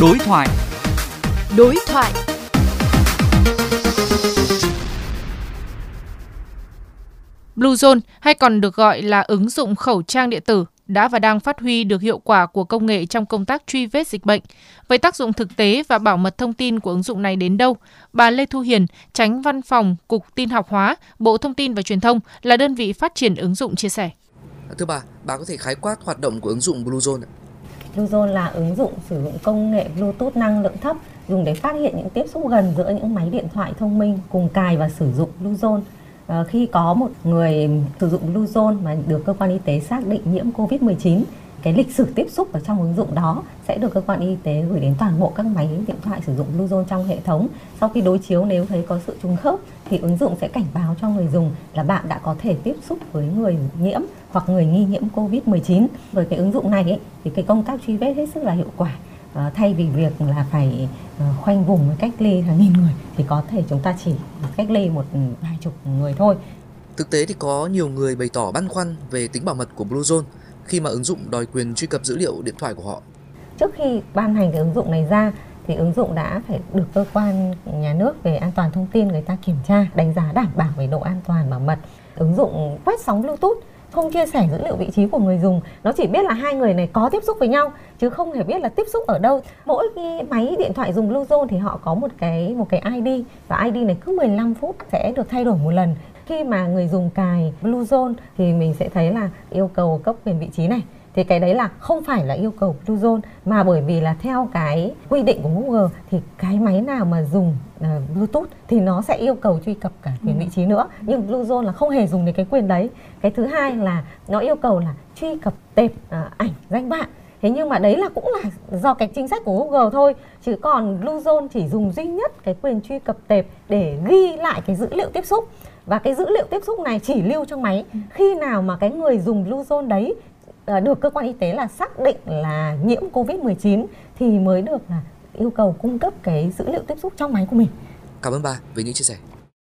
Đối thoại. Đối thoại. Bluezone hay còn được gọi là ứng dụng khẩu trang điện tử đã và đang phát huy được hiệu quả của công nghệ trong công tác truy vết dịch bệnh. Vậy tác dụng thực tế và bảo mật thông tin của ứng dụng này đến đâu? Bà Lê Thu Hiền, tránh văn phòng Cục Tin học hóa, Bộ Thông tin và Truyền thông là đơn vị phát triển ứng dụng chia sẻ. Thưa bà, bà có thể khái quát hoạt động của ứng dụng Bluezone ạ? Bluezone là ứng dụng sử dụng công nghệ Bluetooth năng lượng thấp dùng để phát hiện những tiếp xúc gần giữa những máy điện thoại thông minh cùng cài và sử dụng Bluezone. À, khi có một người sử dụng Bluezone mà được cơ quan y tế xác định nhiễm COVID-19 cái lịch sử tiếp xúc ở trong ứng dụng đó sẽ được cơ quan y tế gửi đến toàn bộ các máy điện thoại sử dụng Bluezone trong hệ thống. Sau khi đối chiếu nếu thấy có sự trùng khớp thì ứng dụng sẽ cảnh báo cho người dùng là bạn đã có thể tiếp xúc với người nhiễm hoặc người nghi nhiễm COVID-19. Với cái ứng dụng này ấy, thì cái công tác truy vết hết sức là hiệu quả. À, thay vì việc là phải ờ, khoanh vùng với cách ly hàng nghìn người thì có thể chúng ta chỉ cách ly một ừ, vài chục người thôi. Thực tế thì có nhiều người bày tỏ băn khoăn về tính bảo mật của Bluezone khi mà ứng dụng đòi quyền truy cập dữ liệu điện thoại của họ. Trước khi ban hành cái ứng dụng này ra thì ứng dụng đã phải được cơ quan nhà nước về an toàn thông tin người ta kiểm tra, đánh giá đảm bảo về độ an toàn bảo mật. Ứng dụng quét sóng Bluetooth không chia sẻ dữ liệu vị trí của người dùng nó chỉ biết là hai người này có tiếp xúc với nhau chứ không hề biết là tiếp xúc ở đâu mỗi cái máy điện thoại dùng Bluezone thì họ có một cái một cái ID và ID này cứ 15 phút sẽ được thay đổi một lần khi mà người dùng cài Bluezone thì mình sẽ thấy là yêu cầu cấp quyền vị trí này. Thì cái đấy là không phải là yêu cầu Bluezone mà bởi vì là theo cái quy định của Google thì cái máy nào mà dùng uh, Bluetooth thì nó sẽ yêu cầu truy cập cả quyền ừ. vị trí nữa. Nhưng Bluezone là không hề dùng đến cái quyền đấy. Cái thứ hai là nó yêu cầu là truy cập tệp uh, ảnh danh bạ. Thế nhưng mà đấy là cũng là do cái chính sách của Google thôi. Chứ còn Bluezone chỉ dùng duy nhất cái quyền truy cập tệp để ghi lại cái dữ liệu tiếp xúc và cái dữ liệu tiếp xúc này chỉ lưu trong máy ừ. khi nào mà cái người dùng Bluezone đấy ờ, được cơ quan y tế là xác định là nhiễm Covid-19 thì mới được là yêu cầu cung cấp cái dữ liệu tiếp xúc trong máy của mình. Cảm ơn bà với những chia sẻ.